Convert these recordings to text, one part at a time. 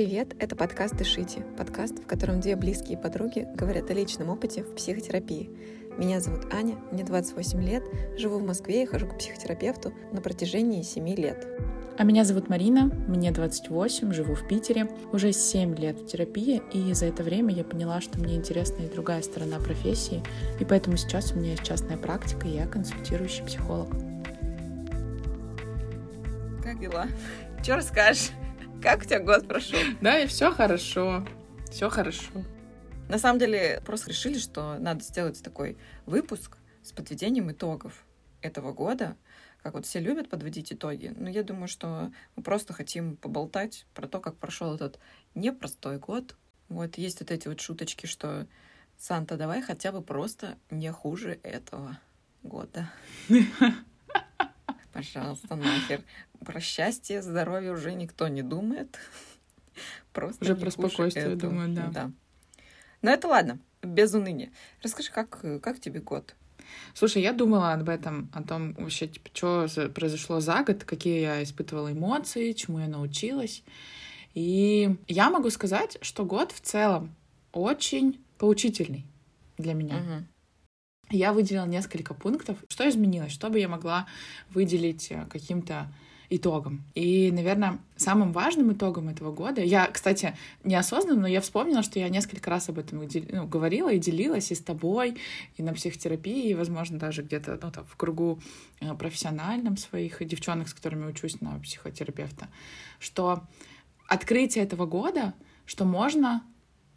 привет! Это подкаст «Дышите», подкаст, в котором две близкие подруги говорят о личном опыте в психотерапии. Меня зовут Аня, мне 28 лет, живу в Москве и хожу к психотерапевту на протяжении 7 лет. А меня зовут Марина, мне 28, живу в Питере, уже 7 лет в терапии, и за это время я поняла, что мне интересна и другая сторона профессии, и поэтому сейчас у меня есть частная практика, и я консультирующий психолог. Как дела? Что расскажешь? Как у тебя год прошел? Да, и все хорошо. Все хорошо. На самом деле, просто решили, что надо сделать такой выпуск с подведением итогов этого года. Как вот все любят подводить итоги. Но я думаю, что мы просто хотим поболтать про то, как прошел этот непростой год. Вот есть вот эти вот шуточки, что Санта, давай хотя бы просто не хуже этого года. Пожалуйста, нахер. Про счастье, здоровье уже никто не думает. Просто уже про спокойствие думаю, да. да. Но это ладно, без уныния. Расскажи, как, как тебе год? Слушай, я думала об этом, о том вообще, типа, что произошло за год, какие я испытывала эмоции, чему я научилась. И я могу сказать, что год в целом очень поучительный для меня. Угу я выделила несколько пунктов. Что изменилось? Что бы я могла выделить э, каким-то итогом. И, наверное, самым важным итогом этого года, я, кстати, неосознанно, но я вспомнила, что я несколько раз об этом ну, говорила и делилась и с тобой, и на психотерапии, и, возможно, даже где-то ну, там, в кругу э, профессиональном своих девчонок, с которыми учусь на психотерапевта, что открытие этого года, что можно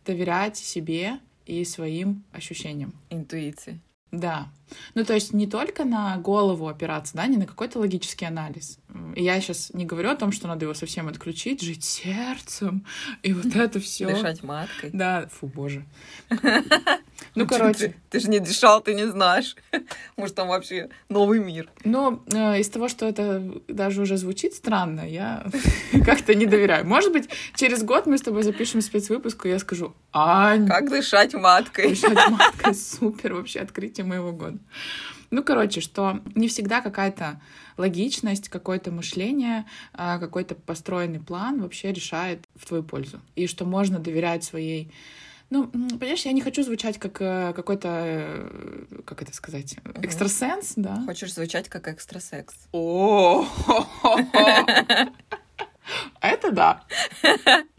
доверять себе и своим ощущениям. Интуиции. Да. Ну, то есть не только на голову опираться, да, не на какой-то логический анализ. И я сейчас не говорю о том, что надо его совсем отключить, жить сердцем и вот это все. Дышать маткой. Да, фу, боже. Ну, короче. Ты, же не дышал, ты не знаешь. Может, там вообще новый мир. Ну, э, из того, что это даже уже звучит странно, я как-то не доверяю. Может быть, через год мы с тобой запишем спецвыпуск, и я скажу, Ань... Как дышать маткой? Дышать маткой, супер, вообще открытие моего года. Ну, короче, что не всегда какая-то логичность, какое-то мышление, а, какой-то построенный план вообще решает в твою пользу. И что можно доверять своей ну, понимаешь, я не хочу звучать как э, какой-то, э, как это сказать, экстрасенс, да? Хочешь звучать как экстрасекс. О, это да.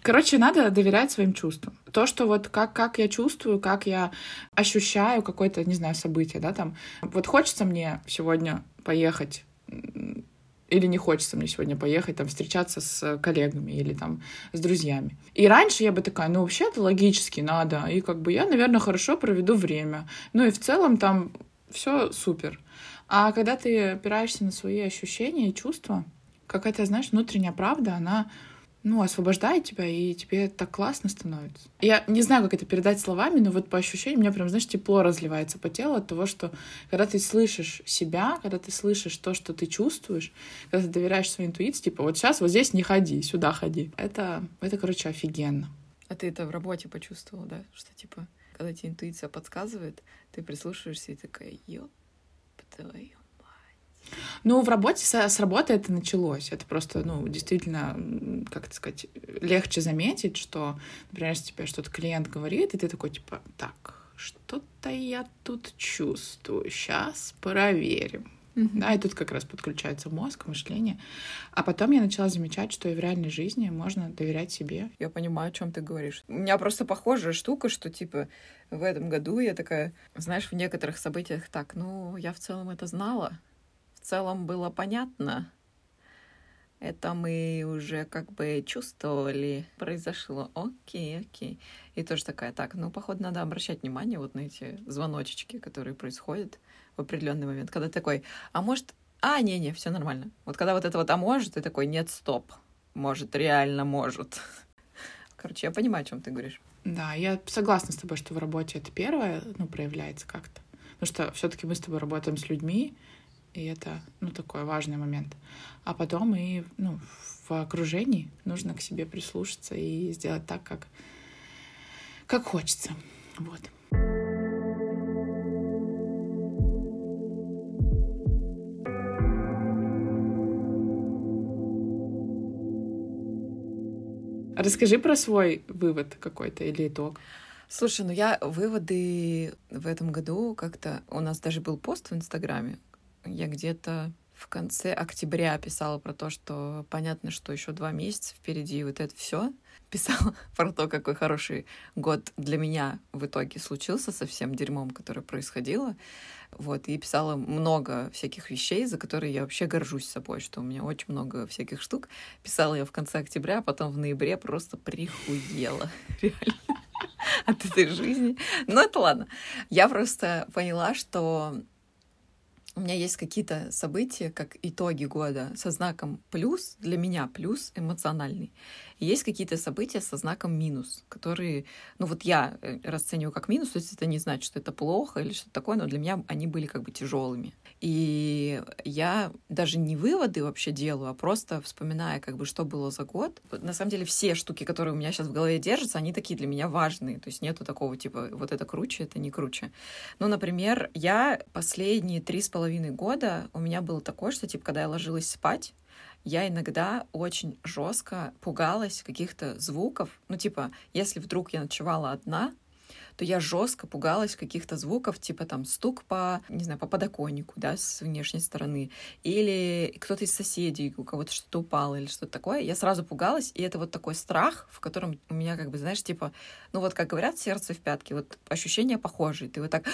Короче, надо доверять своим чувствам. То, что вот как, как я чувствую, как я ощущаю какое-то, не знаю, событие, да, там. Вот хочется мне сегодня поехать или не хочется мне сегодня поехать, там, встречаться с коллегами или там с друзьями. И раньше я бы такая, ну, вообще-то логически надо, и как бы я, наверное, хорошо проведу время. Ну и в целом там все супер. А когда ты опираешься на свои ощущения и чувства, какая-то, знаешь, внутренняя правда, она ну, освобождает тебя, и тебе так классно становится. Я не знаю, как это передать словами, но вот по ощущениям у меня прям, знаешь, тепло разливается по телу от того, что когда ты слышишь себя, когда ты слышишь то, что ты чувствуешь, когда ты доверяешь своей интуиции, типа, вот сейчас вот здесь не ходи, сюда ходи. Это, это короче, офигенно. А ты это в работе почувствовал, да? Что, типа, когда тебе интуиция подсказывает, ты прислушиваешься и такая, ёп твою ну, в работе, с, с работы это началось. Это просто, ну, действительно, как это сказать, легче заметить, что, например, если тебе что-то клиент говорит, и ты такой, типа, так, что-то я тут чувствую, сейчас проверим. Mm-hmm. Да, и тут как раз подключается мозг, мышление. А потом я начала замечать, что и в реальной жизни можно доверять себе. Я понимаю, о чем ты говоришь. У меня просто похожая штука, что типа в этом году я такая, знаешь, в некоторых событиях так, ну, я в целом это знала, целом было понятно. Это мы уже как бы чувствовали, произошло. Окей, окей. И тоже такая, так, ну, походу, надо обращать внимание вот на эти звоночки, которые происходят в определенный момент, когда такой, а может, а, не-не, все нормально. Вот когда вот это вот, а может, ты такой, нет, стоп, может, реально может. Короче, я понимаю, о чем ты говоришь. Да, я согласна с тобой, что в работе это первое, ну, проявляется как-то. Потому что все-таки мы с тобой работаем с людьми, и это, ну, такой важный момент. А потом и, ну, в окружении нужно к себе прислушаться и сделать так, как, как хочется. Вот. Расскажи про свой вывод какой-то или итог. Слушай, ну я выводы в этом году как-то... У нас даже был пост в Инстаграме. Я где-то в конце октября писала про то, что понятно, что еще два месяца впереди, вот это все. Писала про то, какой хороший год для меня в итоге случился со всем дерьмом, которое происходило. Вот, и писала много всяких вещей, за которые я вообще горжусь собой, что у меня очень много всяких штук. Писала я в конце октября, а потом в ноябре просто прихуела. Реально от этой жизни. Но это ладно. Я просто поняла, что у меня есть какие-то события, как итоги года со знаком плюс, для меня плюс эмоциональный. Есть какие-то события со знаком минус, которые, ну вот я э, расцениваю как минус, то есть это не значит, что это плохо или что-то такое, но для меня они были как бы тяжелыми. И я даже не выводы вообще делаю, а просто вспоминая, как бы, что было за год. На самом деле все штуки, которые у меня сейчас в голове держатся, они такие для меня важные. То есть нету такого типа, вот это круче, это не круче. Ну, например, я последние три с половиной года у меня было такое, что типа, когда я ложилась спать, я иногда очень жестко пугалась каких-то звуков. Ну, типа, если вдруг я ночевала одна, то я жестко пугалась каких-то звуков, типа там стук по, не знаю, по подоконнику, да, с внешней стороны, или кто-то из соседей, у кого-то что-то упало или что-то такое. Я сразу пугалась, и это вот такой страх, в котором у меня как бы, знаешь, типа, ну вот как говорят, сердце в пятке, вот ощущения похожие. Ты вот так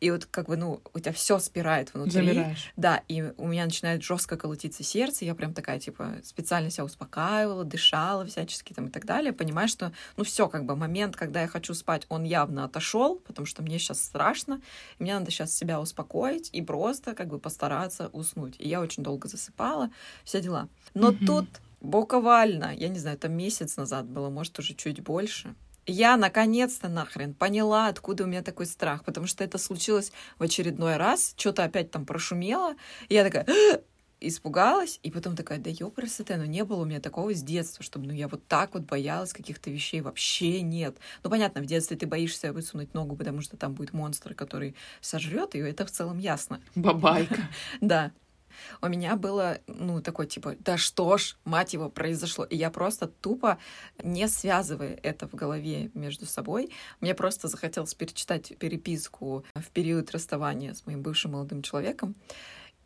и вот как бы, ну, у тебя все спирает внутри. Замираешь. Да, и у меня начинает жестко колотиться сердце, я прям такая, типа, специально себя успокаивала, дышала всячески там и так далее, понимаю, что, ну, все, как бы, момент, когда я хочу спать, он явно отошел, потому что мне сейчас страшно, и мне надо сейчас себя успокоить и просто, как бы, постараться уснуть. И я очень долго засыпала, все дела. Но mm-hmm. тут буквально, я не знаю, это месяц назад было, может, уже чуть больше, я наконец-то нахрен поняла, откуда у меня такой страх, потому что это случилось в очередной раз, что-то опять там прошумело, и я такая испугалась, и потом такая, да ёпросоте, ну не было у меня такого с детства, чтобы, ну я вот так вот боялась каких-то вещей, вообще нет. Ну понятно, в детстве ты боишься высунуть ногу, потому что там будет монстр, который сожрет ее, это в целом ясно. Бабайка. Да у меня было, ну, такой, типа, да что ж, мать его, произошло. И я просто тупо, не связывая это в голове между собой, мне просто захотелось перечитать переписку в период расставания с моим бывшим молодым человеком.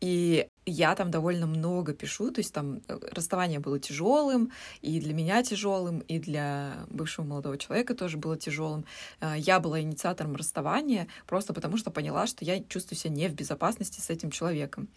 И я там довольно много пишу, то есть там э, расставание было тяжелым, и для меня тяжелым, и для бывшего молодого человека тоже было тяжелым. Э, я была инициатором расставания просто потому, что поняла, что я чувствую себя не в безопасности с этим человеком.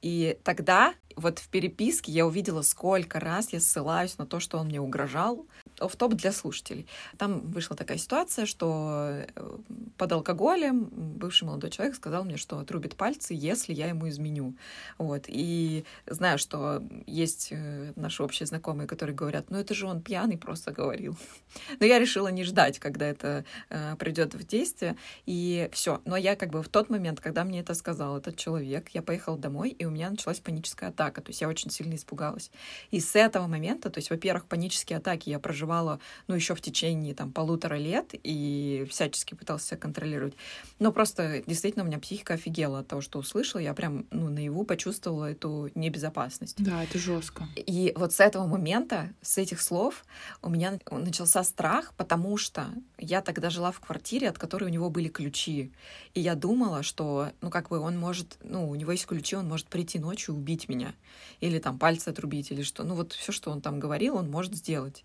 И тогда вот в переписке я увидела, сколько раз я ссылаюсь на то, что он мне угрожал. В топ для слушателей. Там вышла такая ситуация, что э, под алкоголем бывший молодой человек сказал мне, что отрубит пальцы, если я ему изменю. Вот. И знаю, что есть э, наши общие знакомые, которые говорят, ну это же он пьяный просто говорил. Но я решила не ждать, когда это э, придет в действие. И все. Но я как бы в тот момент, когда мне это сказал этот человек, я поехала домой, и у меня началась паническая атака. То есть я очень сильно испугалась. И с этого момента, то есть, во-первых, панические атаки я проживала, ну, еще в течение там полутора лет и всячески пыталась себя контролировать. Но просто действительно у меня психика офигела от того, что услышала. Я прям, ну, наяву почувствовала эту небезопасность. Да, это жестко. И вот с этого момента, с этих слов, у меня начался страх, потому что я тогда жила в квартире, от которой у него были ключи. И я думала, что, ну, как бы он может, ну, у него есть ключи, он может прийти ночью и убить меня. Или там пальцы отрубить, или что. Ну, вот все, что он там говорил, он может сделать.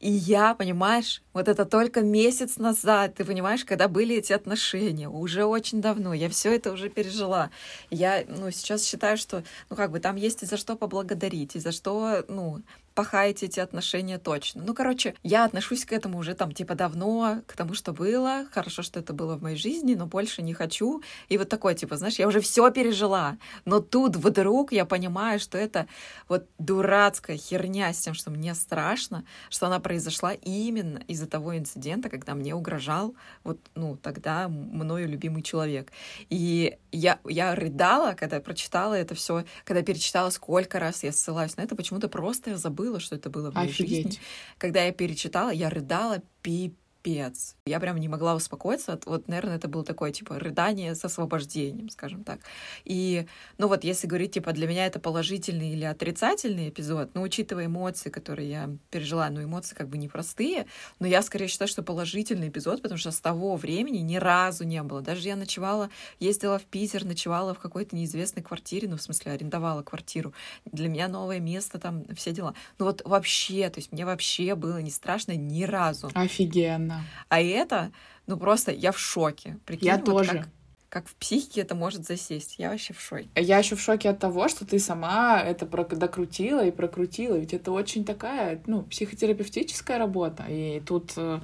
И я, понимаешь, вот это только месяц назад, ты понимаешь, когда были эти отношения, уже очень давно, я все это уже пережила. Я, ну, сейчас считаю, что, ну, как бы там есть и за что поблагодарить, и за что, ну, пахаете эти отношения точно. Ну, короче, я отношусь к этому уже там типа давно, к тому, что было. Хорошо, что это было в моей жизни, но больше не хочу. И вот такое, типа, знаешь, я уже все пережила. Но тут вдруг я понимаю, что это вот дурацкая херня с тем, что мне страшно, что она произошла именно из-за того инцидента, когда мне угрожал вот, ну, тогда мною любимый человек. И я, я рыдала, когда прочитала это все, когда перечитала, сколько раз я ссылаюсь на это, почему-то просто я забыла, что это было в моей Офигеть. жизни. Когда я перечитала, я рыдала пипец капец. Я прям не могла успокоиться. Вот, наверное, это было такое, типа, рыдание с освобождением, скажем так. И, ну вот, если говорить, типа, для меня это положительный или отрицательный эпизод, ну, учитывая эмоции, которые я пережила, ну, эмоции как бы непростые, но я скорее считаю, что положительный эпизод, потому что с того времени ни разу не было. Даже я ночевала, ездила в Питер, ночевала в какой-то неизвестной квартире, ну, в смысле, арендовала квартиру. Для меня новое место, там, все дела. Ну, вот вообще, то есть мне вообще было не страшно ни разу. Офигенно. А это, ну, просто я в шоке. Прикинь, я вот тоже. Как, как в психике это может засесть. Я вообще в шоке. Я еще в шоке от того, что ты сама это докрутила и прокрутила. Ведь это очень такая, ну, психотерапевтическая работа. И тут э,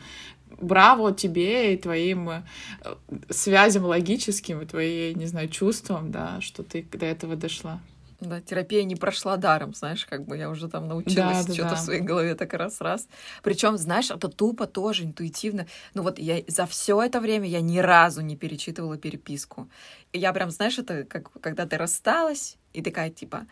браво тебе и твоим э, связям логическим, и твоей, не знаю, чувствам, да, что ты до этого дошла. Да, терапия не прошла даром, знаешь, как бы я уже там научилась да, что-то да. в своей голове так раз-раз. Причем, знаешь, это тупо тоже интуитивно. Ну вот я за все это время я ни разу не перечитывала переписку. Я прям, знаешь, это как когда ты рассталась и такая типа,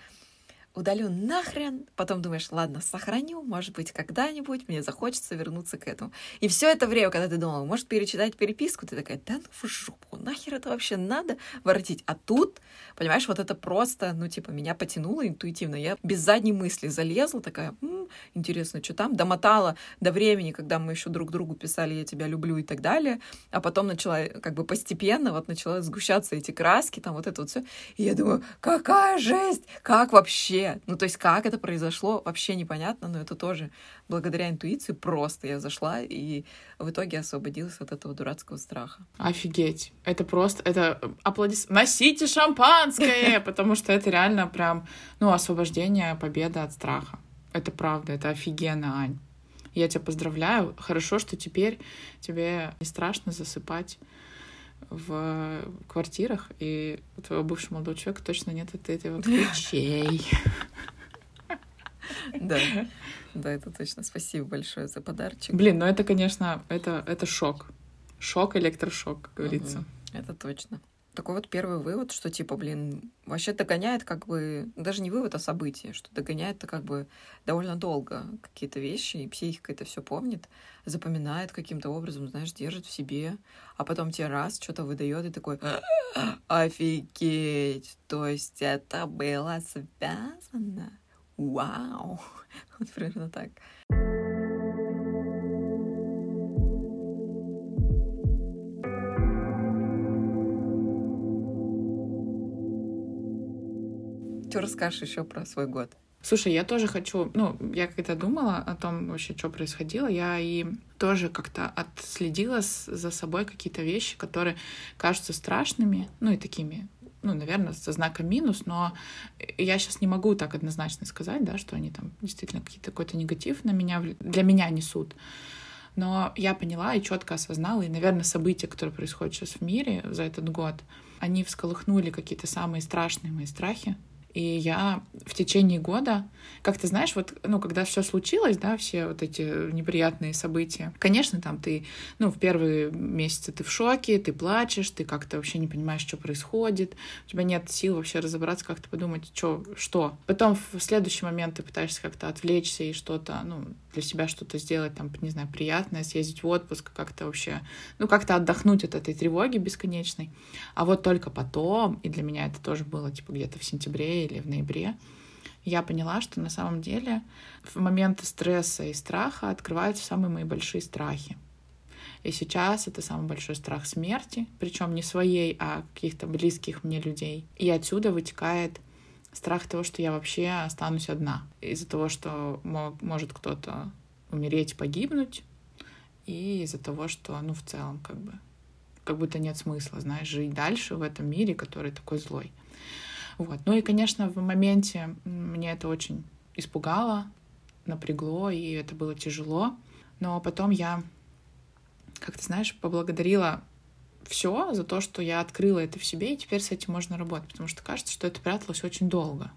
удалю нахрен, потом думаешь, ладно, сохраню, может быть, когда-нибудь мне захочется вернуться к этому. И все это время, когда ты думала, может, перечитать переписку, ты такая, да ну в жопу, нахер это вообще надо воротить? А тут, понимаешь, вот это просто, ну, типа, меня потянуло интуитивно. Я без задней мысли залезла, такая, м-м, интересно, что там, домотала до времени, когда мы еще друг другу писали «я тебя люблю» и так далее, а потом начала, как бы постепенно, вот начала сгущаться эти краски, там вот это вот все. И я думаю, какая жесть, как вообще ну, то есть как это произошло, вообще непонятно, но это тоже благодаря интуиции просто я зашла и в итоге освободилась от этого дурацкого страха. Офигеть. Это просто, это аплодис... Носите шампанское, потому что это реально прям, ну, освобождение, победа от страха. Это правда, это офигенно, Ань. Я тебя поздравляю. Хорошо, что теперь тебе не страшно засыпать в квартирах, и у твоего бывшего молодого человека точно нет от этого ключей. Да, да, это точно. Спасибо большое за подарочек. Блин, ну это, конечно, это, это шок. Шок, электрошок, как говорится. Это точно такой вот первый вывод, что типа, блин, вообще догоняет как бы, даже не вывод, а событие, что догоняет-то как бы довольно долго какие-то вещи, и психика это все помнит, запоминает каким-то образом, знаешь, держит в себе, а потом тебе раз что-то выдает и такой, офигеть, то есть это было связано, вау, вот примерно так. Что расскажешь еще про свой год? Слушай, я тоже хочу, ну, я как-то думала о том вообще, что происходило, я и тоже как-то отследила за собой какие-то вещи, которые кажутся страшными, ну и такими, ну, наверное, со знаком минус, но я сейчас не могу так однозначно сказать, да, что они там действительно какие-то какой-то негатив на меня, для меня несут. Но я поняла и четко осознала, и, наверное, события, которые происходят сейчас в мире за этот год, они всколыхнули какие-то самые страшные мои страхи, и я в течение года, как ты знаешь, вот, ну, когда все случилось, да, все вот эти неприятные события, конечно, там ты, ну, в первые месяцы ты в шоке, ты плачешь, ты как-то вообще не понимаешь, что происходит, у тебя нет сил вообще разобраться, как-то подумать, что, что. Потом в следующий момент ты пытаешься как-то отвлечься и что-то, ну, для себя что-то сделать, там, не знаю, приятное, съездить в отпуск, как-то вообще, ну, как-то отдохнуть от этой тревоги бесконечной. А вот только потом, и для меня это тоже было, типа, где-то в сентябре или в ноябре, я поняла, что на самом деле в моменты стресса и страха открываются самые мои большие страхи. И сейчас это самый большой страх смерти, причем не своей, а каких-то близких мне людей. И отсюда вытекает страх того, что я вообще останусь одна. Из-за того, что мог, может кто-то умереть, погибнуть, и из-за того, что, ну, в целом, как бы, как будто нет смысла, знаешь, жить дальше в этом мире, который такой злой. Вот. Ну и, конечно, в моменте мне это очень испугало, напрягло, и это было тяжело. Но потом я, как ты знаешь, поблагодарила все за то, что я открыла это в себе, и теперь с этим можно работать, потому что кажется, что это пряталось очень долго.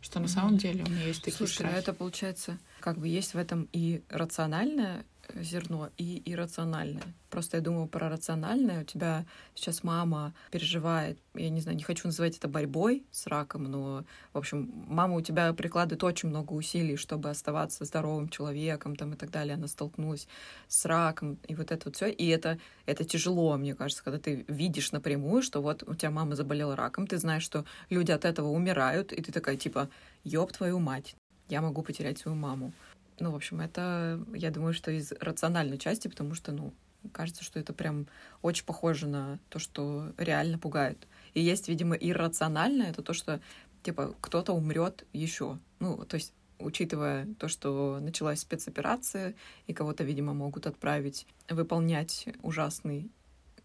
Что на самом деле у меня есть такие Слушай, ну страхи. это получается, как бы есть в этом и рациональная зерно и иррациональное. Просто я думаю про рациональное. У тебя сейчас мама переживает, я не знаю, не хочу называть это борьбой с раком, но, в общем, мама у тебя прикладывает очень много усилий, чтобы оставаться здоровым человеком там, и так далее. Она столкнулась с раком, и вот это вот все. И это, это тяжело, мне кажется, когда ты видишь напрямую, что вот у тебя мама заболела раком, ты знаешь, что люди от этого умирают, и ты такая, типа, ёб твою мать, я могу потерять свою маму. Ну, в общем, это, я думаю, что из рациональной части, потому что, ну, кажется, что это прям очень похоже на то, что реально пугает. И есть, видимо, иррациональное, это то, что, типа, кто-то умрет еще. Ну, то есть учитывая то, что началась спецоперация, и кого-то, видимо, могут отправить выполнять ужасный,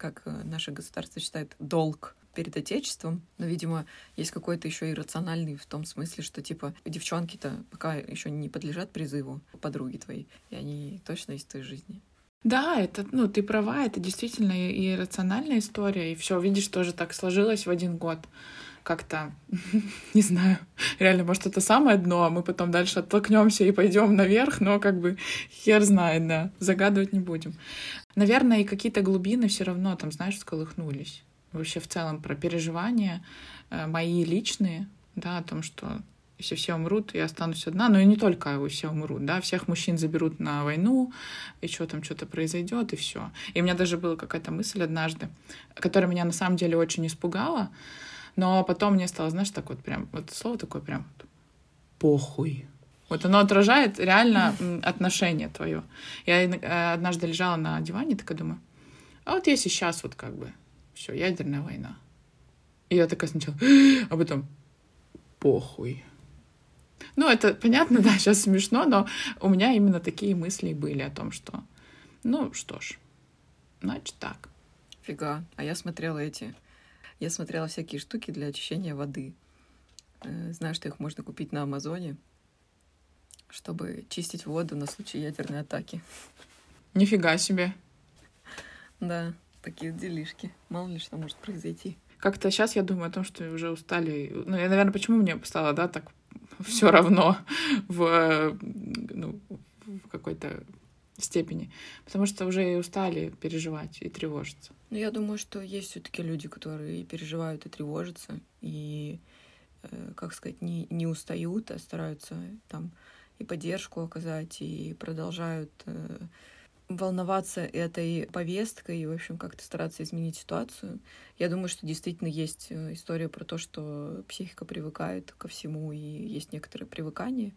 как наше государство считает, долг перед Отечеством, но, видимо, есть какой-то еще иррациональный в том смысле, что, типа, девчонки-то пока еще не подлежат призыву подруги твоей, и они точно в твоей жизни. Да, это, ну, ты права, это действительно и рациональная история, и все, видишь, тоже так сложилось в один год. Как-то, не знаю, реально, может, это самое дно, а мы потом дальше оттолкнемся и пойдем наверх, но как бы хер знает, да, загадывать не будем. Наверное, и какие-то глубины все равно там, знаешь, сколыхнулись вообще в целом про переживания э, мои личные, да, о том, что если все умрут, я останусь одна, но и не только все умрут, да, всех мужчин заберут на войну, и что там что-то произойдет, и все. И у меня даже была какая-то мысль однажды, которая меня на самом деле очень испугала, но потом мне стало, знаешь, так вот прям, вот слово такое прям похуй. Вот оно отражает реально отношение твое. Я э, однажды лежала на диване, такая думаю, а вот если сейчас вот как бы все, ядерная война. И я такая сначала, а потом, похуй. Ну, это понятно, да, сейчас смешно, но у меня именно такие мысли были о том, что, ну, что ж, значит так. Фига. А я смотрела эти... Я смотрела всякие штуки для очищения воды. Э, знаю, что их можно купить на Амазоне, чтобы чистить воду на случай ядерной атаки. Нифига себе. Да такие делишки. Мало ли что может произойти. Как-то сейчас я думаю о том, что уже устали. Ну, я, наверное, почему мне стало, да, так все равно в, ну, в какой-то степени. Потому что уже и устали переживать и тревожиться. Ну, я думаю, что есть все-таки люди, которые переживают и тревожатся, и, э, как сказать, не, не устают, а стараются там и поддержку оказать, и продолжают э, волноваться этой повесткой и, в общем, как-то стараться изменить ситуацию. Я думаю, что действительно есть э, история про то, что психика привыкает ко всему, и есть некоторое привыкание.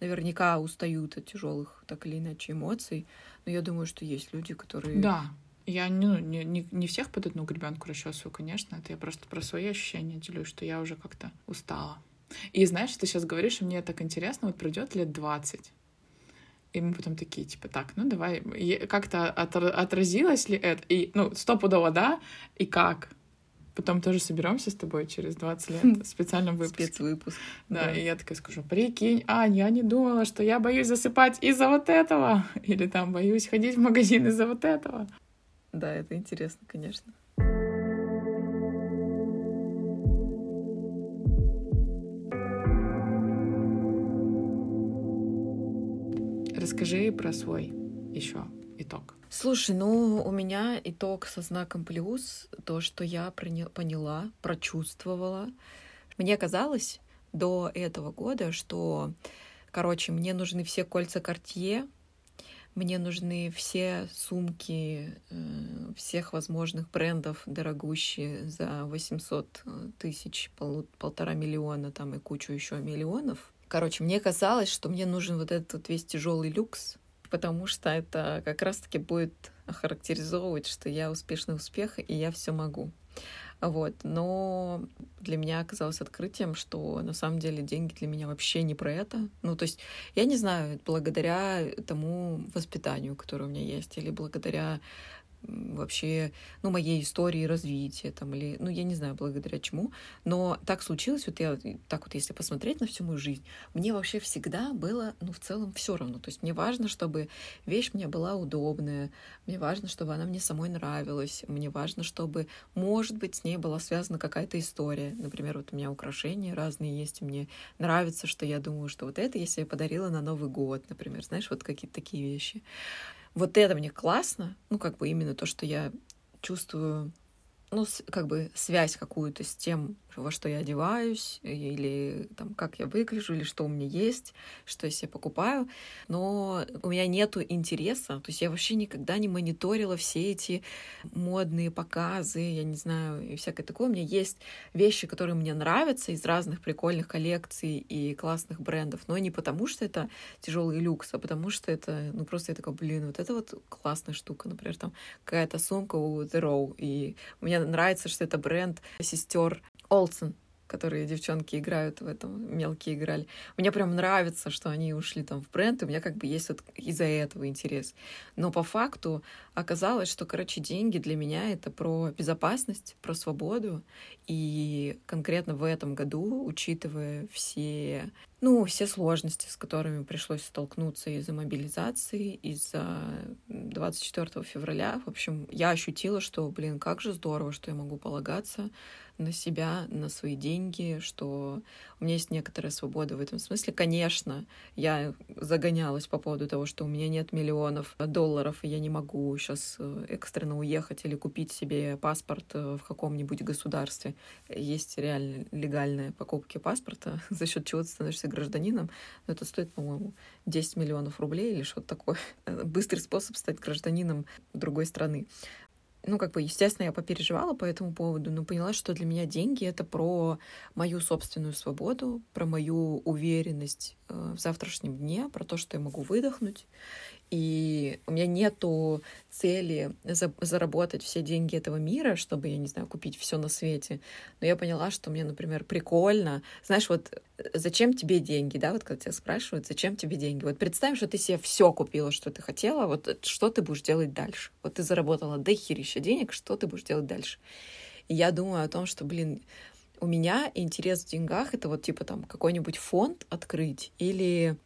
Наверняка устают от тяжелых так или иначе эмоций, но я думаю, что есть люди, которые... Да, я не, ну, не, не, не всех под одну гребенку расчесываю, конечно. Это я просто про свои ощущения делюсь, что я уже как-то устала. И знаешь, ты сейчас говоришь, и мне так интересно, вот пройдет лет 20, и мы потом такие, типа, так, ну давай, как-то отразилось ли это? И, ну, стопудово, да? И как? Потом тоже соберемся с тобой через 20 лет в специальном выпуске. Спецвыпуск. Да, да, и я такая скажу, прикинь, Ань, я не думала, что я боюсь засыпать из-за вот этого. Или там боюсь ходить в магазин из-за вот этого. Да, это интересно, конечно. Расскажи про свой еще итог. Слушай, ну у меня итог со знаком плюс, то, что я поняла, прочувствовала. Мне казалось до этого года, что, короче, мне нужны все кольца Cartier, мне нужны все сумки э, всех возможных брендов дорогущие за 800 тысяч, пол, полтора миллиона там и кучу еще миллионов. Короче, мне казалось, что мне нужен вот этот вот весь тяжелый люкс, потому что это как раз-таки будет охарактеризовывать, что я успешный успех, и я все могу. Вот. Но для меня оказалось открытием, что на самом деле деньги для меня вообще не про это. Ну, то есть, я не знаю, благодаря тому воспитанию, которое у меня есть, или благодаря вообще, ну, моей истории развития, там, или, ну, я не знаю, благодаря чему, но так случилось, вот я, так вот, если посмотреть на всю мою жизнь, мне вообще всегда было, ну, в целом все равно, то есть мне важно, чтобы вещь мне была удобная, мне важно, чтобы она мне самой нравилась, мне важно, чтобы, может быть, с ней была связана какая-то история, например, вот у меня украшения разные есть, мне нравится, что я думаю, что вот это я себе подарила на Новый год, например, знаешь, вот какие-то такие вещи. Вот это мне классно, ну, как бы именно то, что я чувствую ну, как бы связь какую-то с тем, во что я одеваюсь, или там, как я выгляжу, или что у меня есть, что я себе покупаю. Но у меня нету интереса. То есть я вообще никогда не мониторила все эти модные показы, я не знаю, и всякое такое. У меня есть вещи, которые мне нравятся из разных прикольных коллекций и классных брендов, но не потому, что это тяжелый люкс, а потому что это, ну, просто я такая, блин, вот это вот классная штука. Например, там какая-то сумка у The Row, и мне нравится, что это бренд сестер Олсен, которые девчонки играют в этом, мелкие играли. Мне прям нравится, что они ушли там в бренд, и у меня как бы есть вот из-за этого интерес. Но по факту оказалось, что, короче, деньги для меня — это про безопасность, про свободу. И конкретно в этом году, учитывая все ну, все сложности, с которыми пришлось столкнуться из-за мобилизации, из-за 24 февраля. В общем, я ощутила, что, блин, как же здорово, что я могу полагаться на себя, на свои деньги, что у меня есть некоторая свобода в этом смысле. Конечно, я загонялась по поводу того, что у меня нет миллионов долларов, и я не могу сейчас э, экстренно уехать или купить себе паспорт э, в каком-нибудь государстве. Есть реально легальные покупки паспорта, за счет чего ты становишься гражданином. Но это стоит, по-моему, 10 миллионов рублей или что-то такое. Быстрый способ стать гражданином другой страны ну, как бы, естественно, я попереживала по этому поводу, но поняла, что для меня деньги — это про мою собственную свободу, про мою уверенность в завтрашнем дне, про то, что я могу выдохнуть, и у меня нету цели за заработать все деньги этого мира, чтобы, я не знаю, купить все на свете. Но я поняла, что мне, например, прикольно. Знаешь, вот э, зачем тебе деньги, да, вот когда тебя спрашивают, зачем тебе деньги? Вот представь, что ты себе все купила, что ты хотела, вот э, что ты будешь делать дальше? Вот ты заработала до херища денег, что ты будешь делать дальше? И я думаю о том, что, блин, у меня интерес в деньгах — это вот типа там какой-нибудь фонд открыть или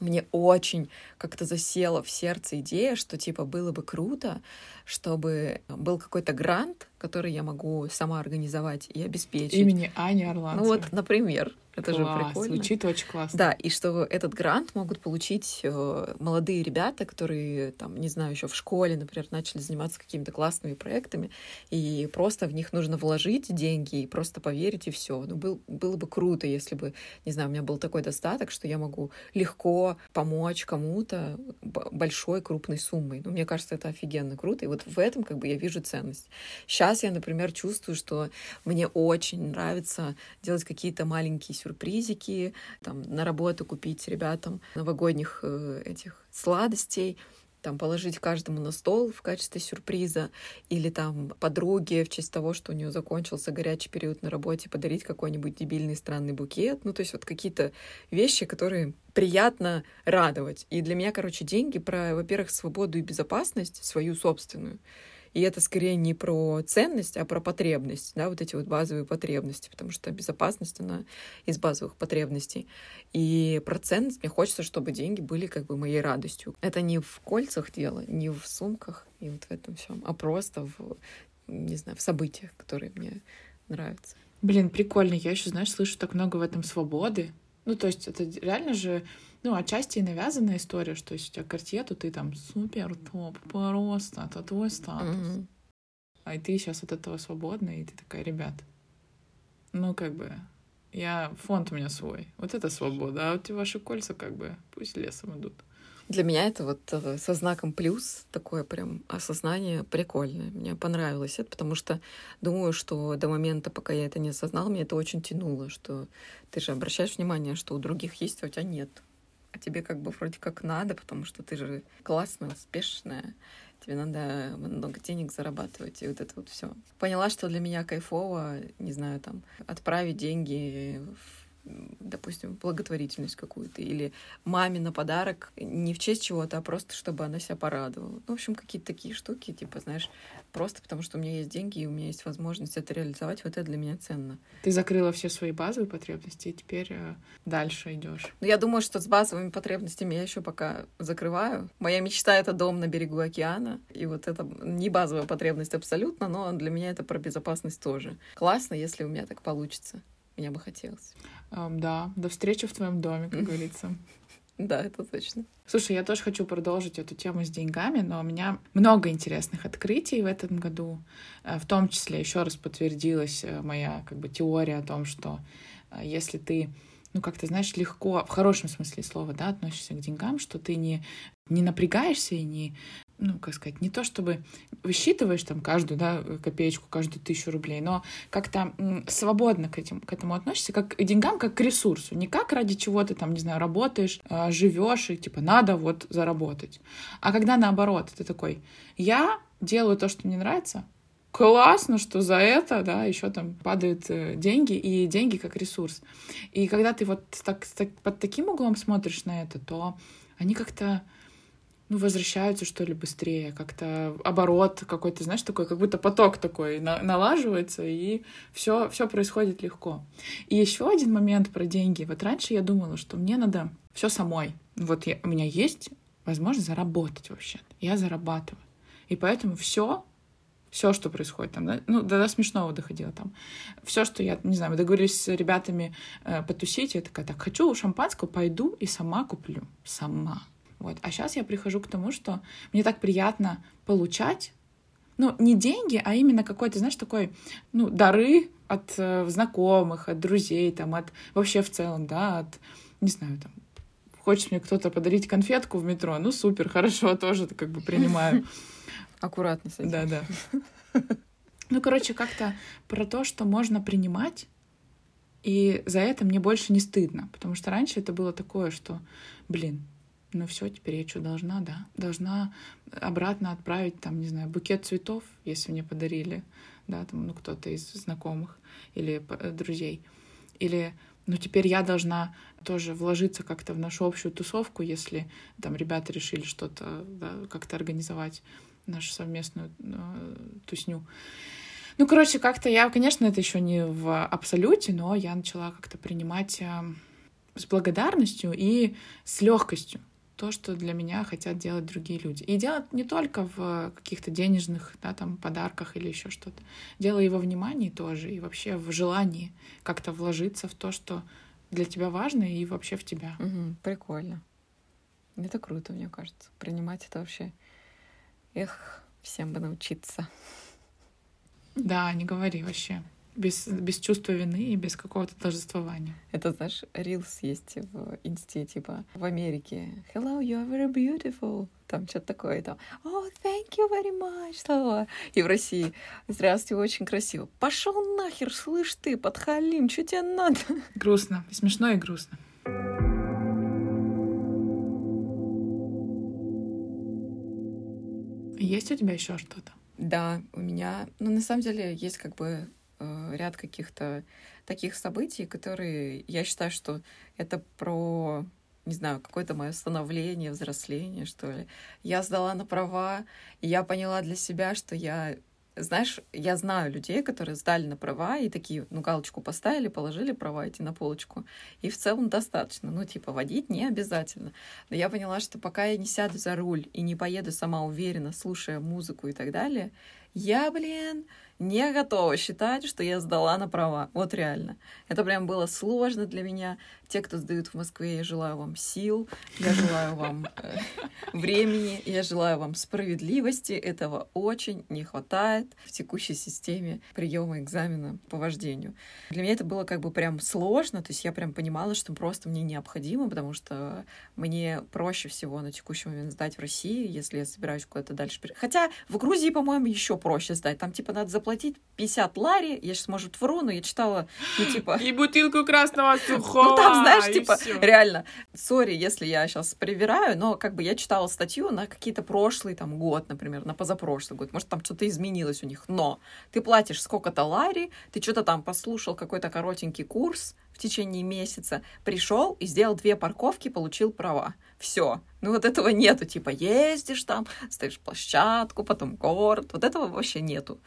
мне очень как-то засела в сердце идея, что типа было бы круто, чтобы был какой-то грант, который я могу сама организовать и обеспечить. Имени Ани Орландцевой. Ну вот, например. Это Класс, же прикольно. Звучит очень классно. Да, и что этот грант могут получить э, молодые ребята, которые, там, не знаю, еще в школе, например, начали заниматься какими-то классными проектами, и просто в них нужно вложить деньги и просто поверить, и все. Ну, был, было бы круто, если бы, не знаю, у меня был такой достаток, что я могу легко помочь кому-то большой, крупной суммой. Ну, мне кажется, это офигенно круто, и вот в этом как бы я вижу ценность. Сейчас я, например, чувствую, что мне очень нравится делать какие-то маленькие сюрпризики, там, на работу купить ребятам новогодних э, этих сладостей, там положить каждому на стол в качестве сюрприза, или там подруге в честь того, что у нее закончился горячий период на работе, подарить какой-нибудь дебильный странный букет. Ну, то есть вот какие-то вещи, которые приятно радовать. И для меня, короче, деньги про, во-первых, свободу и безопасность свою собственную. И это скорее не про ценность, а про потребность, да, вот эти вот базовые потребности, потому что безопасность, она из базовых потребностей. И про ценность мне хочется, чтобы деньги были как бы моей радостью. Это не в кольцах дело, не в сумках и вот в этом всем, а просто в, не знаю, в событиях, которые мне нравятся. Блин, прикольно. Я еще, знаешь, слышу так много в этом свободы. Ну, то есть это реально же ну, отчасти и навязанная история, что если у тебя Cartier, то ты там супер топ, просто, это твой статус. Mm-hmm. А и ты сейчас от этого свободна, и ты такая, ребят, ну, как бы, я, фонд у меня свой, вот это свобода, а вот ваши кольца, как бы, пусть лесом идут. Для меня это вот э, со знаком плюс такое прям осознание прикольное. Мне понравилось это, потому что думаю, что до момента, пока я это не осознала, мне это очень тянуло, что ты же обращаешь внимание, что у других есть, а у тебя нет а тебе как бы вроде как надо, потому что ты же классная, успешная, тебе надо много денег зарабатывать, и вот это вот все. Поняла, что для меня кайфово, не знаю, там, отправить деньги в допустим, благотворительность какую-то, или маме на подарок не в честь чего-то, а просто чтобы она себя порадовала. Ну, в общем, какие-то такие штуки, типа, знаешь, просто потому что у меня есть деньги, и у меня есть возможность это реализовать, вот это для меня ценно. Ты закрыла все свои базовые потребности, и теперь э, дальше идешь. Ну, я думаю, что с базовыми потребностями я еще пока закрываю. Моя мечта — это дом на берегу океана, и вот это не базовая потребность абсолютно, но для меня это про безопасность тоже. Классно, если у меня так получится. Мне бы хотелось. Um, да, до встречи в твоем доме, как говорится. Да, это точно. Слушай, я тоже хочу продолжить эту тему с деньгами, но у меня много интересных открытий в этом году. Э, в том числе еще раз подтвердилась э, моя как бы теория о том, что э, если ты ну, как ты знаешь, легко, в хорошем смысле слова, да, относишься к деньгам, что ты не, не напрягаешься и не, ну, как сказать, не то чтобы высчитываешь там каждую, да, копеечку, каждую тысячу рублей, но как-то свободно к, этим, к этому относишься, как к деньгам, как к ресурсу, не как ради чего ты там, не знаю, работаешь, а, живешь и типа надо вот заработать. А когда наоборот, ты такой, я делаю то, что мне нравится, классно, что за это, да, еще там падают э, деньги, и деньги как ресурс. И когда ты вот так, так, под таким углом смотришь на это, то они как-то ну, возвращаются, что ли, быстрее, как-то оборот какой-то, знаешь, такой, как будто поток такой на налаживается, и все, все происходит легко. И еще один момент про деньги. Вот раньше я думала, что мне надо все самой. Вот я, у меня есть возможность заработать вообще. Я зарабатываю. И поэтому все все, что происходит там, да? ну, до, смешного доходило там. Все, что я, не знаю, мы договорились с ребятами э, потусить, я такая, так, хочу шампанского, пойду и сама куплю. Сама. Вот. А сейчас я прихожу к тому, что мне так приятно получать, ну, не деньги, а именно какой-то, знаешь, такой, ну, дары от э, знакомых, от друзей, там, от вообще в целом, да, от, не знаю, там, хочет мне кто-то подарить конфетку в метро, ну, супер, хорошо, тоже как бы принимаю. Аккуратно с этим. Да, да. Ну, короче, как-то про то, что можно принимать, и за это мне больше не стыдно. Потому что раньше это было такое, что, блин, ну все, теперь я что, должна, да? Должна обратно отправить, там, не знаю, букет цветов, если мне подарили, да, там, ну, кто-то из знакомых или э, друзей. Или, ну, теперь я должна тоже вложиться как-то в нашу общую тусовку, если там ребята решили что-то, да, как-то организовать нашу совместную э, тусню. Ну, короче, как-то я, конечно, это еще не в абсолюте, но я начала как-то принимать э, с благодарностью и с легкостью то, что для меня хотят делать другие люди. И делать не только в каких-то денежных, да, там, подарках или еще что-то. Дело и во внимании тоже, и вообще в желании как-то вложиться в то, что для тебя важно, и вообще в тебя. Угу, прикольно. Это круто, мне кажется. Принимать это вообще Эх, всем бы научиться. Да, не говори вообще. Без, без чувства вины и без какого-то торжествования. Это, знаешь, рилс есть в инсте, типа, в Америке. Hello, you are very beautiful. Там что-то такое там. Oh, thank you very much. Слова. И в России. Здравствуйте, очень красиво. Пошел нахер, слышь ты, подхалим, что тебе надо? Грустно. И смешно, и грустно. Есть у тебя еще что-то? Да, у меня, ну, на самом деле, есть как бы ряд каких-то таких событий, которые я считаю, что это про, не знаю, какое-то мое становление, взросление, что ли. Я сдала на права, и я поняла для себя, что я знаешь, я знаю людей, которые сдали на права и такие, ну, галочку поставили, положили права эти на полочку, и в целом достаточно. Ну, типа, водить не обязательно. Но я поняла, что пока я не сяду за руль и не поеду сама уверенно, слушая музыку и так далее, я, блин, не готова считать, что я сдала на права. Вот реально. Это прям было сложно для меня. Те, кто сдают в Москве, я желаю вам сил, я желаю вам э, времени, я желаю вам справедливости. Этого очень не хватает в текущей системе приема экзамена по вождению. Для меня это было как бы прям сложно, то есть я прям понимала, что просто мне необходимо, потому что мне проще всего на текущий момент сдать в России, если я собираюсь куда-то дальше. Хотя в Грузии, по-моему, еще проще сдать. Там типа надо заплатить 50 лари, я сейчас, может, вру, но я читала, ну, типа... И бутылку красного сухого. Ну, там, знаешь, типа, всё. реально, сори, если я сейчас привираю, но как бы я читала статью на какие-то прошлый там год, например, на позапрошлый год, может, там что-то изменилось у них, но ты платишь сколько-то лари, ты что-то там послушал какой-то коротенький курс в течение месяца, пришел и сделал две парковки, получил права. Все. Ну вот этого нету, типа ездишь там, ставишь площадку, потом город, вот этого вообще нету.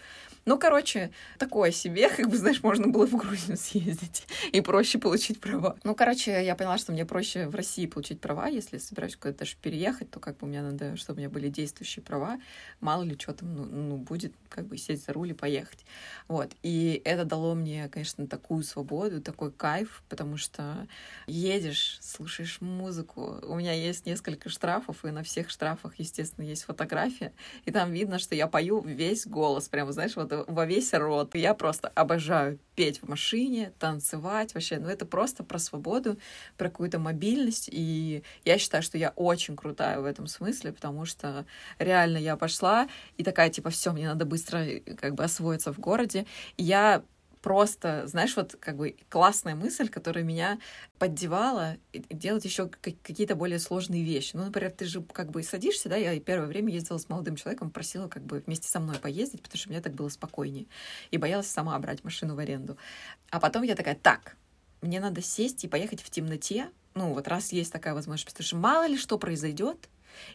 Ну, короче, такое себе, как бы, знаешь, можно было в Грузию съездить и проще получить права. Ну, короче, я поняла, что мне проще в России получить права, если собираюсь куда-то даже переехать, то как бы мне надо, чтобы у меня были действующие права, мало ли что там, ну, ну, будет, как бы сесть за руль и поехать. Вот. И это дало мне, конечно, такую свободу, такой кайф, потому что едешь, слушаешь музыку. У меня есть несколько штрафов, и на всех штрафах, естественно, есть фотография, и там видно, что я пою весь голос, прямо, знаешь, вот во весь рот. Я просто обожаю петь в машине, танцевать вообще. Ну, это просто про свободу, про какую-то мобильность. И я считаю, что я очень крутая в этом смысле, потому что реально я пошла и такая, типа, все, мне надо быстро как бы освоиться в городе. И я просто, знаешь, вот как бы классная мысль, которая меня поддевала делать еще какие-то более сложные вещи. Ну, например, ты же как бы садишься, да, я первое время ездила с молодым человеком, просила как бы вместе со мной поездить, потому что мне так было спокойнее. И боялась сама брать машину в аренду. А потом я такая, так, мне надо сесть и поехать в темноте, ну, вот раз есть такая возможность, потому что мало ли что произойдет,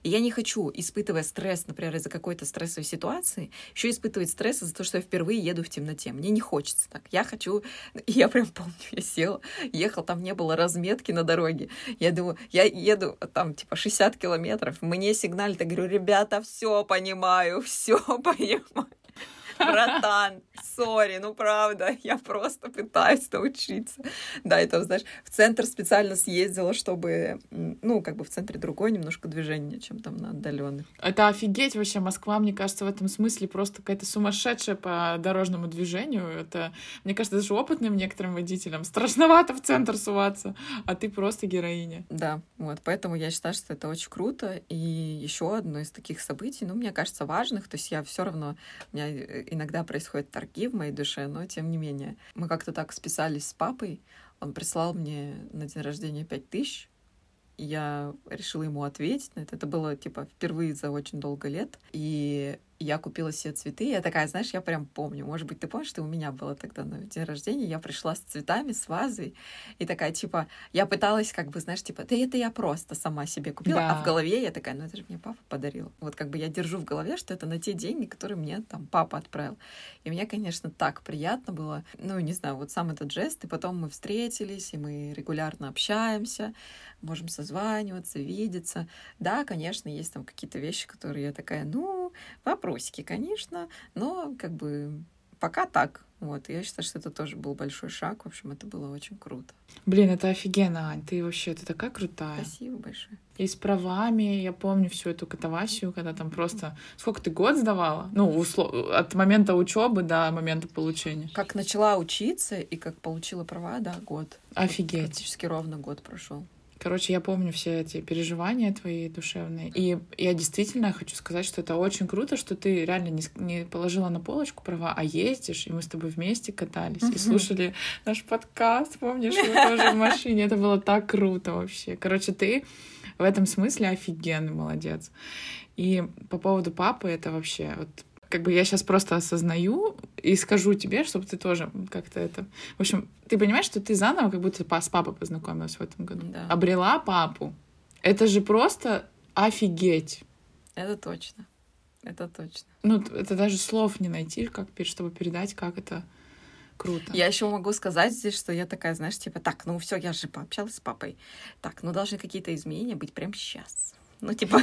и я не хочу, испытывая стресс, например, из-за какой-то стрессовой ситуации, еще испытывать стресс из-за того, что я впервые еду в темноте. Мне не хочется так. Я хочу... Я прям помню, я села, ехал, там не было разметки на дороге. Я думаю, я еду там типа 60 километров, мне сигналит, я говорю, ребята, все понимаю, все понимаю братан, сори, ну правда, я просто пытаюсь научиться. Да, это, знаешь, в центр специально съездила, чтобы, ну, как бы в центре другое немножко движение, чем там на отдаленных. Это офигеть вообще, Москва, мне кажется, в этом смысле просто какая-то сумасшедшая по дорожному движению. Это, мне кажется, даже опытным некоторым водителям страшновато в центр суваться, а ты просто героиня. Да, вот, поэтому я считаю, что это очень круто. И еще одно из таких событий, ну, мне кажется, важных, то есть я все равно, у меня э, иногда происходят торги в моей душе, но тем не менее. Мы как-то так списались с папой, он прислал мне на день рождения пять тысяч, я решила ему ответить на это. Это было, типа, впервые за очень долго лет. И я купила себе цветы. Я такая, знаешь, я прям помню. Может быть, ты помнишь, что у меня было тогда на день рождения. Я пришла с цветами, с вазой. И такая, типа, я пыталась, как бы, знаешь, типа, да это я просто сама себе купила. Да. А в голове я такая, ну это же мне папа подарил. Вот как бы я держу в голове, что это на те деньги, которые мне там папа отправил. И мне, конечно, так приятно было. Ну, не знаю, вот сам этот жест. И потом мы встретились, и мы регулярно общаемся, можем созваниваться, видеться. Да, конечно, есть там какие-то вещи, которые я такая, ну, вопрос вопросики, конечно, но как бы пока так. Вот, я считаю, что это тоже был большой шаг. В общем, это было очень круто. Блин, это офигенно, Ань. Ты вообще, ты такая крутая. Спасибо большое. И с правами, я помню всю эту катавасию, когда там просто... Сколько ты год сдавала? Ну, услов... от момента учебы до момента получения. Как начала учиться и как получила права, да, год. Офигеть. Практически ровно год прошел. Короче, я помню все эти переживания твои душевные. И я действительно хочу сказать, что это очень круто, что ты реально не, не положила на полочку права, а ездишь, и мы с тобой вместе катались и слушали наш подкаст, помнишь, мы тоже в машине. Это было так круто вообще. Короче, ты в этом смысле офигенный молодец. И по поводу папы, это вообще вот как бы я сейчас просто осознаю и скажу тебе, чтобы ты тоже как-то это... В общем, ты понимаешь, что ты заново как будто с папой познакомилась в этом году. Да. Обрела папу. Это же просто офигеть. Это точно. Это точно. Ну, это даже слов не найти, как, чтобы передать, как это круто. Я еще могу сказать здесь, что я такая, знаешь, типа, так, ну все, я же пообщалась с папой. Так, ну должны какие-то изменения быть прямо сейчас. Ну, типа,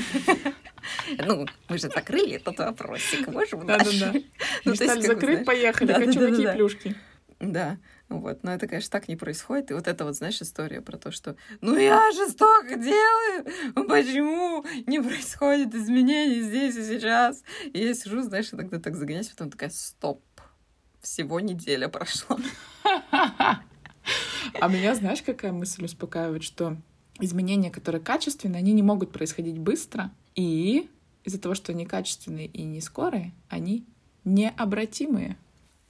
ну, мы же закрыли этот вопросик, можем Да-да-да. Ну, то есть, закрыть, поехали, хочу какие плюшки. Да, вот, но это, конечно, так не происходит. И вот это вот, знаешь, история про то, что «Ну я же столько делаю! Почему не происходит изменений здесь и сейчас?» И я сижу, знаешь, иногда так загоняюсь, потом такая «Стоп! Всего неделя прошла». А меня, знаешь, какая мысль успокаивает, что изменения, которые качественные, они не могут происходить быстро, и из-за того, что они качественные и не скорые, они необратимые.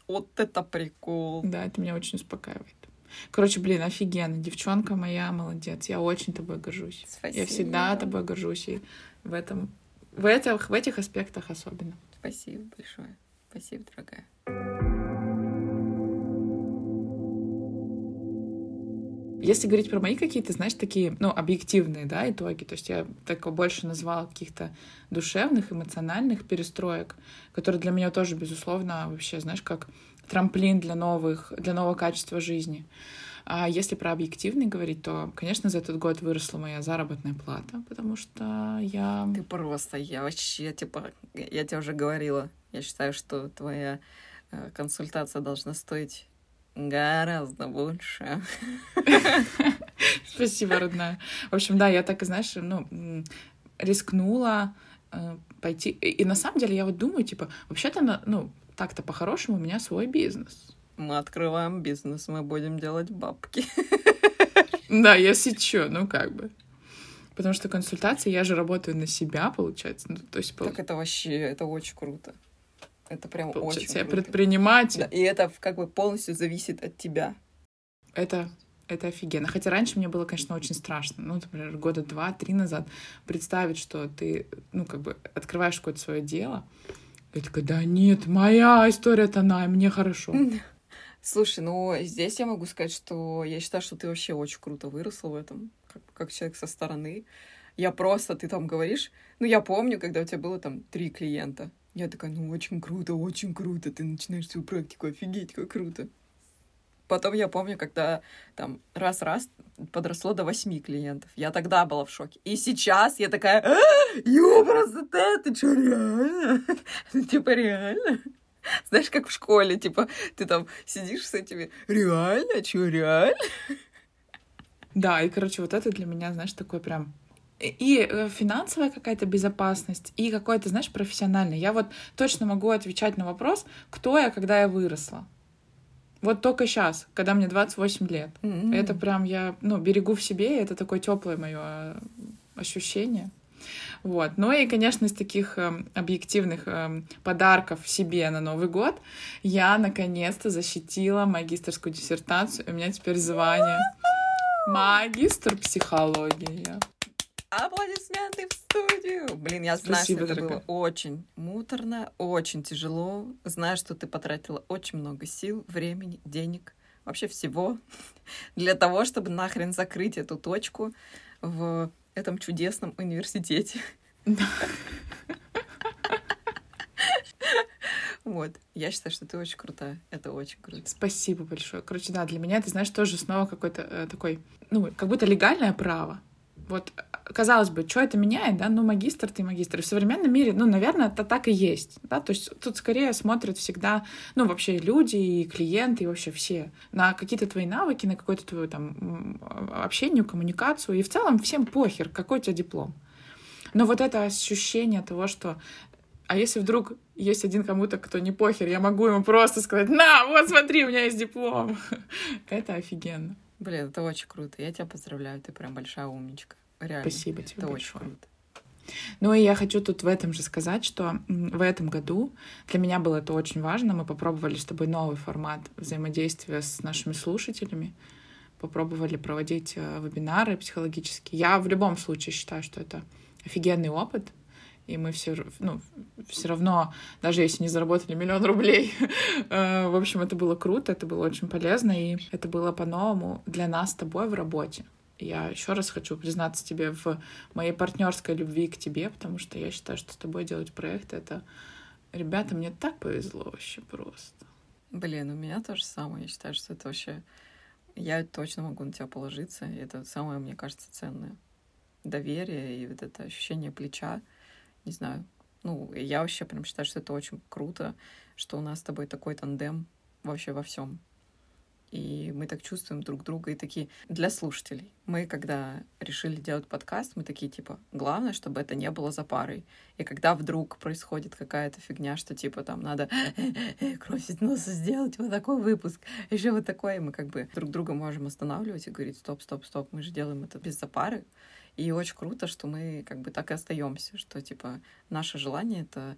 Вот это прикол. Да, это меня очень успокаивает. Короче, блин, офигенно. Девчонка моя, молодец. Я очень тобой горжусь. Спасибо. Я всегда тобой горжусь. И в этом, в этих, в этих аспектах особенно. Спасибо большое. Спасибо, дорогая. Если говорить про мои какие-то, знаешь, такие, ну, объективные, да, итоги, то есть я так больше назвала каких-то душевных, эмоциональных перестроек, которые для меня тоже, безусловно, вообще, знаешь, как трамплин для новых, для нового качества жизни. А если про объективный говорить, то, конечно, за этот год выросла моя заработная плата, потому что я... Ты просто, я вообще, типа, я тебе уже говорила, я считаю, что твоя э, консультация должна стоить гораздо больше. Спасибо, родная. В общем, да, я так знаешь, ну, рискнула э, пойти. И на самом деле я вот думаю, типа, вообще-то, ну, так-то по-хорошему у меня свой бизнес мы открываем бизнес, мы будем делать бабки. Да, если чё, ну как бы. Потому что консультации, я же работаю на себя, получается. Ну, то есть, так это вообще, это очень круто. Это прям получается, очень я круто. предприниматель. Да, и это как бы полностью зависит от тебя. Это это офигенно. Хотя раньше мне было, конечно, очень страшно. Ну, например, года два-три назад представить, что ты, ну, как бы открываешь какое-то свое дело. Я такая, да нет, моя история-то она, мне хорошо. Слушай, ну здесь я могу сказать, что я считаю, что ты вообще очень круто выросла в этом, как, как человек со стороны. Я просто, ты там говоришь, ну я помню, когда у тебя было там три клиента. Я такая, ну очень круто, очень круто, ты начинаешь свою практику, офигеть, как круто. Потом я помню, когда там раз-раз подросло до восьми клиентов. Я тогда была в шоке. И сейчас я такая, «А, ё, просто ты, ты что, реально? Типа реально? Знаешь, как в школе, типа, ты там сидишь с этими, реально, чё, реально? Да, и, короче, вот это для меня, знаешь, такой прям и э, финансовая какая-то безопасность, и какой-то, знаешь, профессиональный. Я вот точно могу отвечать на вопрос, кто я, когда я выросла. Вот только сейчас, когда мне 28 лет. Mm-hmm. Это прям я, ну, берегу в себе, и это такое теплое мое э, ощущение. Вот. Ну и, конечно, из таких э, объективных э, подарков себе на Новый год я наконец-то защитила магистрскую диссертацию. У меня теперь звание магистр психологии. Аплодисменты в студию! Блин, я знаю, Спасибо, что это дорогая. было очень муторно, очень тяжело. Знаю, что ты потратила очень много сил, времени, денег, вообще всего для того, чтобы нахрен закрыть эту точку в этом чудесном университете. Вот. Я считаю, что ты очень крутая. Это очень круто. Спасибо большое. Короче, да, для меня это, знаешь, тоже снова какой-то э, такой, ну, как будто легальное право. Вот, казалось бы, что это меняет, да? Ну, магистр ты магистр. В современном мире, ну, наверное, это так и есть, да? То есть тут скорее смотрят всегда, ну, вообще люди и клиенты, и вообще все на какие-то твои навыки, на какое-то твое там общение, коммуникацию. И в целом всем похер, какой у тебя диплом. Но вот это ощущение того, что а если вдруг есть один кому-то, кто не похер, я могу ему просто сказать, на, вот смотри, у меня есть диплом. это офигенно. Блин, это очень круто. Я тебя поздравляю, ты прям большая умничка. Реально. Спасибо тебе Это большое. очень круто. Ну и я хочу тут в этом же сказать, что в этом году для меня было это очень важно. Мы попробовали с тобой новый формат взаимодействия с нашими слушателями. Попробовали проводить э, вебинары психологические. Я в любом случае считаю, что это офигенный опыт, и мы все, ну, все равно, даже если не заработали миллион рублей, э, в общем, это было круто, это было очень полезно, и это было по-новому для нас с тобой в работе. Я еще раз хочу признаться тебе в моей партнерской любви к тебе, потому что я считаю, что с тобой делать проект это... Ребята, мне так повезло вообще просто. Блин, у меня то же самое. Я считаю, что это вообще... Я точно могу на тебя положиться. И это самое, мне кажется, ценное доверие и вот это ощущение плеча, не знаю. Ну, я вообще прям считаю, что это очень круто, что у нас с тобой такой тандем вообще во всем. И мы так чувствуем друг друга и такие для слушателей. Мы, когда решили делать подкаст, мы такие, типа, главное, чтобы это не было за парой. И когда вдруг происходит какая-то фигня, что, типа, там надо кросить нос сделать вот такой выпуск, еще вот такой, мы как бы друг друга можем останавливать и говорить, стоп, стоп, стоп, мы же делаем это без запары. И очень круто, что мы как бы так и остаемся, что типа наше желание это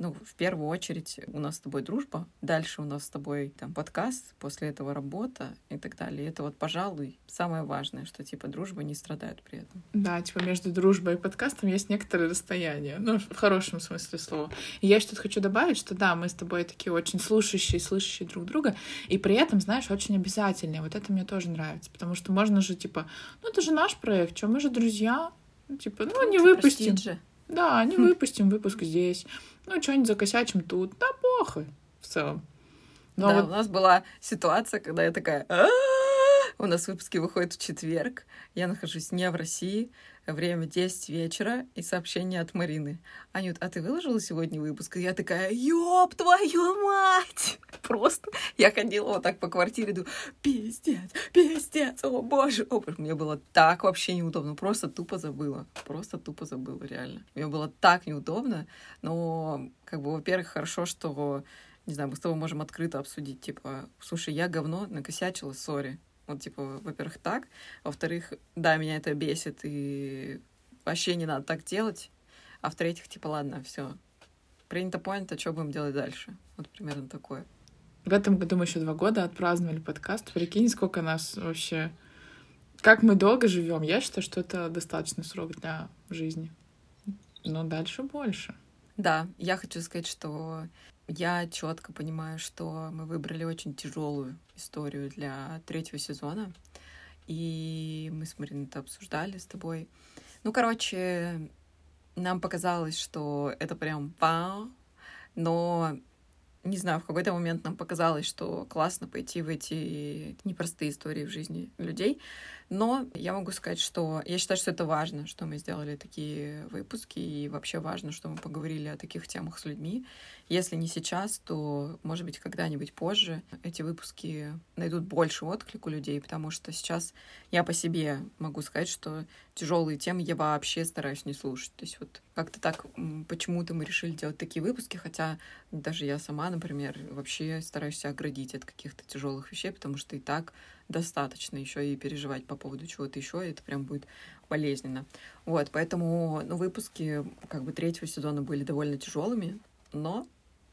ну, в первую очередь у нас с тобой дружба, дальше у нас с тобой там подкаст, после этого работа и так далее. И это вот, пожалуй, самое важное, что типа дружба не страдает при этом. Да, типа между дружбой и подкастом есть некоторое расстояние, ну, в хорошем смысле слова. И я что-то хочу добавить, что да, мы с тобой такие очень слушающие, слышащие друг друга, и при этом, знаешь, очень обязательные. Вот это мне тоже нравится, потому что можно же, типа, ну, это же наш проект, что мы же друзья, ну, типа, ну, не выпустим. Же. Да, не хм. выпустим выпуск здесь. Ну, что-нибудь закосячим тут. Да похуй в целом. Но да, вот... у нас была ситуация, когда я такая... У нас выпуски выходят в четверг. Я нахожусь не в России. Время 10 вечера и сообщение от Марины. Анют, а ты выложила сегодня выпуск? И я такая, ёб твою мать! Просто я ходила вот так по квартире, думаю, пиздец, пиздец, о боже, о боже. Мне было так вообще неудобно, просто тупо забыла. Просто тупо забыла, реально. Мне было так неудобно, но, как бы, во-первых, хорошо, что не знаю, мы с тобой можем открыто обсудить, типа, слушай, я говно накосячила, сори. Вот, типа, во-первых, так. Во-вторых, да, меня это бесит, и вообще не надо так делать. А в-третьих, типа, ладно, все. Принято, понято, что будем делать дальше? Вот примерно такое. В этом году мы еще два года отпраздновали подкаст. Прикинь, сколько нас вообще... Как мы долго живем. Я считаю, что это достаточный срок для жизни. Но дальше больше. Да, я хочу сказать, что я четко понимаю, что мы выбрали очень тяжелую историю для третьего сезона. И мы с Мариной это обсуждали с тобой. Ну, короче, нам показалось, что это прям вау, но не знаю, в какой-то момент нам показалось, что классно пойти в эти непростые истории в жизни людей. Но я могу сказать, что я считаю, что это важно, что мы сделали такие выпуски, и вообще важно, что мы поговорили о таких темах с людьми. Если не сейчас, то, может быть, когда-нибудь позже эти выпуски найдут больше отклик у людей, потому что сейчас я по себе могу сказать, что тяжелые темы я вообще стараюсь не слушать. То есть вот как-то так почему-то мы решили делать такие выпуски, хотя даже я сама, например, вообще стараюсь себя оградить от каких-то тяжелых вещей, потому что и так достаточно еще и переживать по поводу чего-то еще, это прям будет болезненно. Вот, поэтому, ну, выпуски как бы третьего сезона были довольно тяжелыми, но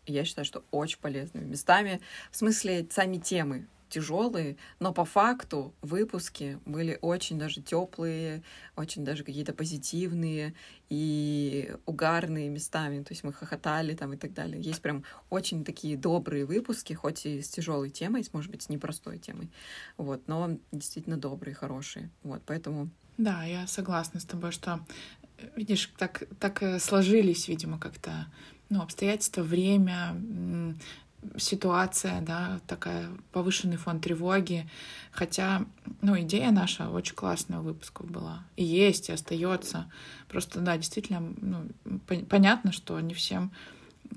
я считаю, что очень полезными местами. В смысле, сами темы тяжелые, но по факту выпуски были очень даже теплые, очень даже какие-то позитивные и угарные местами. То есть мы хохотали там и так далее. Есть прям очень такие добрые выпуски, хоть и с тяжелой темой, может быть, с непростой темой. Вот, но действительно добрые, хорошие. Вот, поэтому... Да, я согласна с тобой, что, видишь, так, так сложились, видимо, как-то ну, обстоятельства, время, ситуация, да, такая повышенный фон тревоги. Хотя, ну, идея наша очень классная выпусков была. И есть, и остается. Просто, да, действительно, ну, понятно, что не всем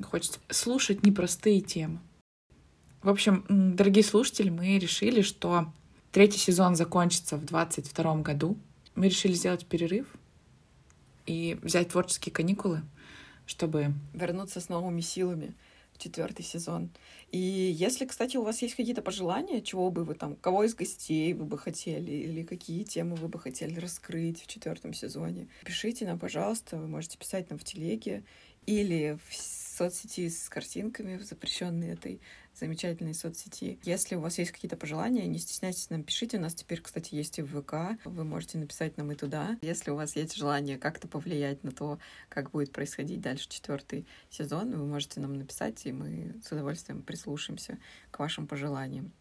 хочется слушать непростые темы. В общем, дорогие слушатели, мы решили, что третий сезон закончится в 2022 году. Мы решили сделать перерыв и взять творческие каникулы, чтобы... Вернуться с новыми силами четвертый сезон. И если, кстати, у вас есть какие-то пожелания, чего бы вы там, кого из гостей вы бы хотели, или какие темы вы бы хотели раскрыть в четвертом сезоне, пишите нам, пожалуйста, вы можете писать нам в телеге или в соцсети с картинками, запрещенной этой замечательной соцсети. Если у вас есть какие-то пожелания, не стесняйтесь нам пишите. У нас теперь, кстати, есть и в ВК. Вы можете написать нам и туда. Если у вас есть желание как-то повлиять на то, как будет происходить дальше четвертый сезон, вы можете нам написать, и мы с удовольствием прислушаемся к вашим пожеланиям.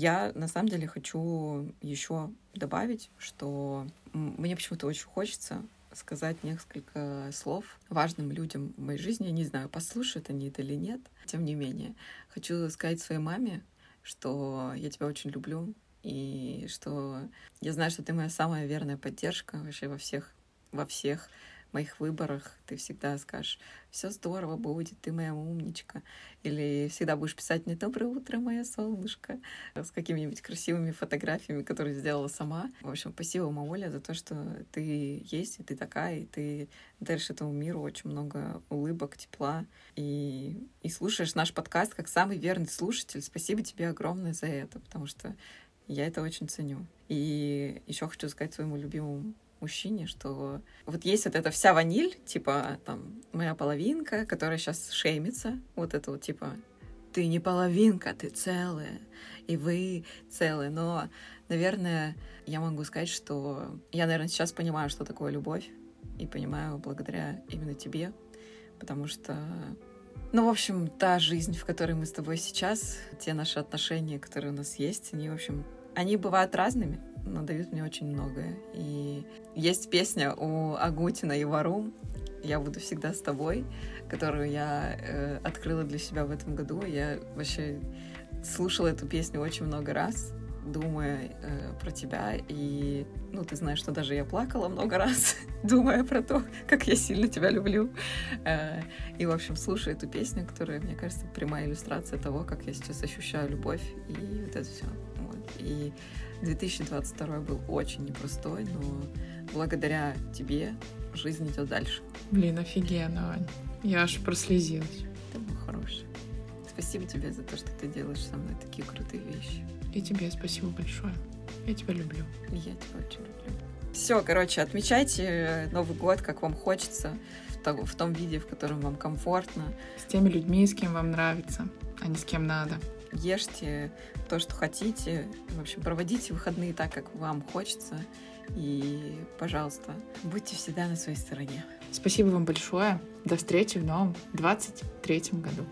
Я на самом деле хочу еще добавить, что мне почему-то очень хочется сказать несколько слов важным людям в моей жизни. Я не знаю, послушают они это или нет. Тем не менее, хочу сказать своей маме, что я тебя очень люблю, и что я знаю, что ты моя самая верная поддержка вообще во всех, во всех моих выборах ты всегда скажешь, все здорово будет, ты моя умничка. Или всегда будешь писать мне «Доброе утро, моя солнышко» с какими-нибудь красивыми фотографиями, которые сделала сама. В общем, спасибо, Мауля, за то, что ты есть, и ты такая, и ты даришь этому миру очень много улыбок, тепла, и, и слушаешь наш подкаст как самый верный слушатель. Спасибо тебе огромное за это, потому что Я это очень ценю. И еще хочу сказать своему любимому мужчине, что вот есть вот эта вся ваниль, типа там моя половинка, которая сейчас шеймится, вот это вот типа ты не половинка, ты целая, и вы целые. Но, наверное, я могу сказать, что я, наверное, сейчас понимаю, что такое любовь, и понимаю благодаря именно тебе, потому что ну, в общем, та жизнь, в которой мы с тобой сейчас, те наши отношения, которые у нас есть, они, в общем, они бывают разными, но дают мне очень многое. И есть песня у Агутина и Варум «Я буду всегда с тобой», которую я э, открыла для себя в этом году. Я вообще слушала эту песню очень много раз, думая э, про тебя. И, ну, ты знаешь, что даже я плакала много раз, думая про то, как я сильно тебя люблю. Э, и, в общем, слушая эту песню, которая, мне кажется, прямая иллюстрация того, как я сейчас ощущаю любовь и вот это все. Вот. И 2022 был очень непростой, но благодаря тебе жизнь идет дальше. Блин, офигенно, Ань. Я аж прослезилась. Ты был хороший. Спасибо тебе за то, что ты делаешь со мной такие крутые вещи. И тебе спасибо большое. Я тебя люблю. Я тебя очень люблю. Все, короче, отмечайте Новый год, как вам хочется, в том, в том виде, в котором вам комфортно. С теми людьми, с кем вам нравится, а не с кем надо. Ешьте то, что хотите. В общем, проводите выходные так, как вам хочется. И, пожалуйста, будьте всегда на своей стороне. Спасибо вам большое. До встречи в новом 23 году.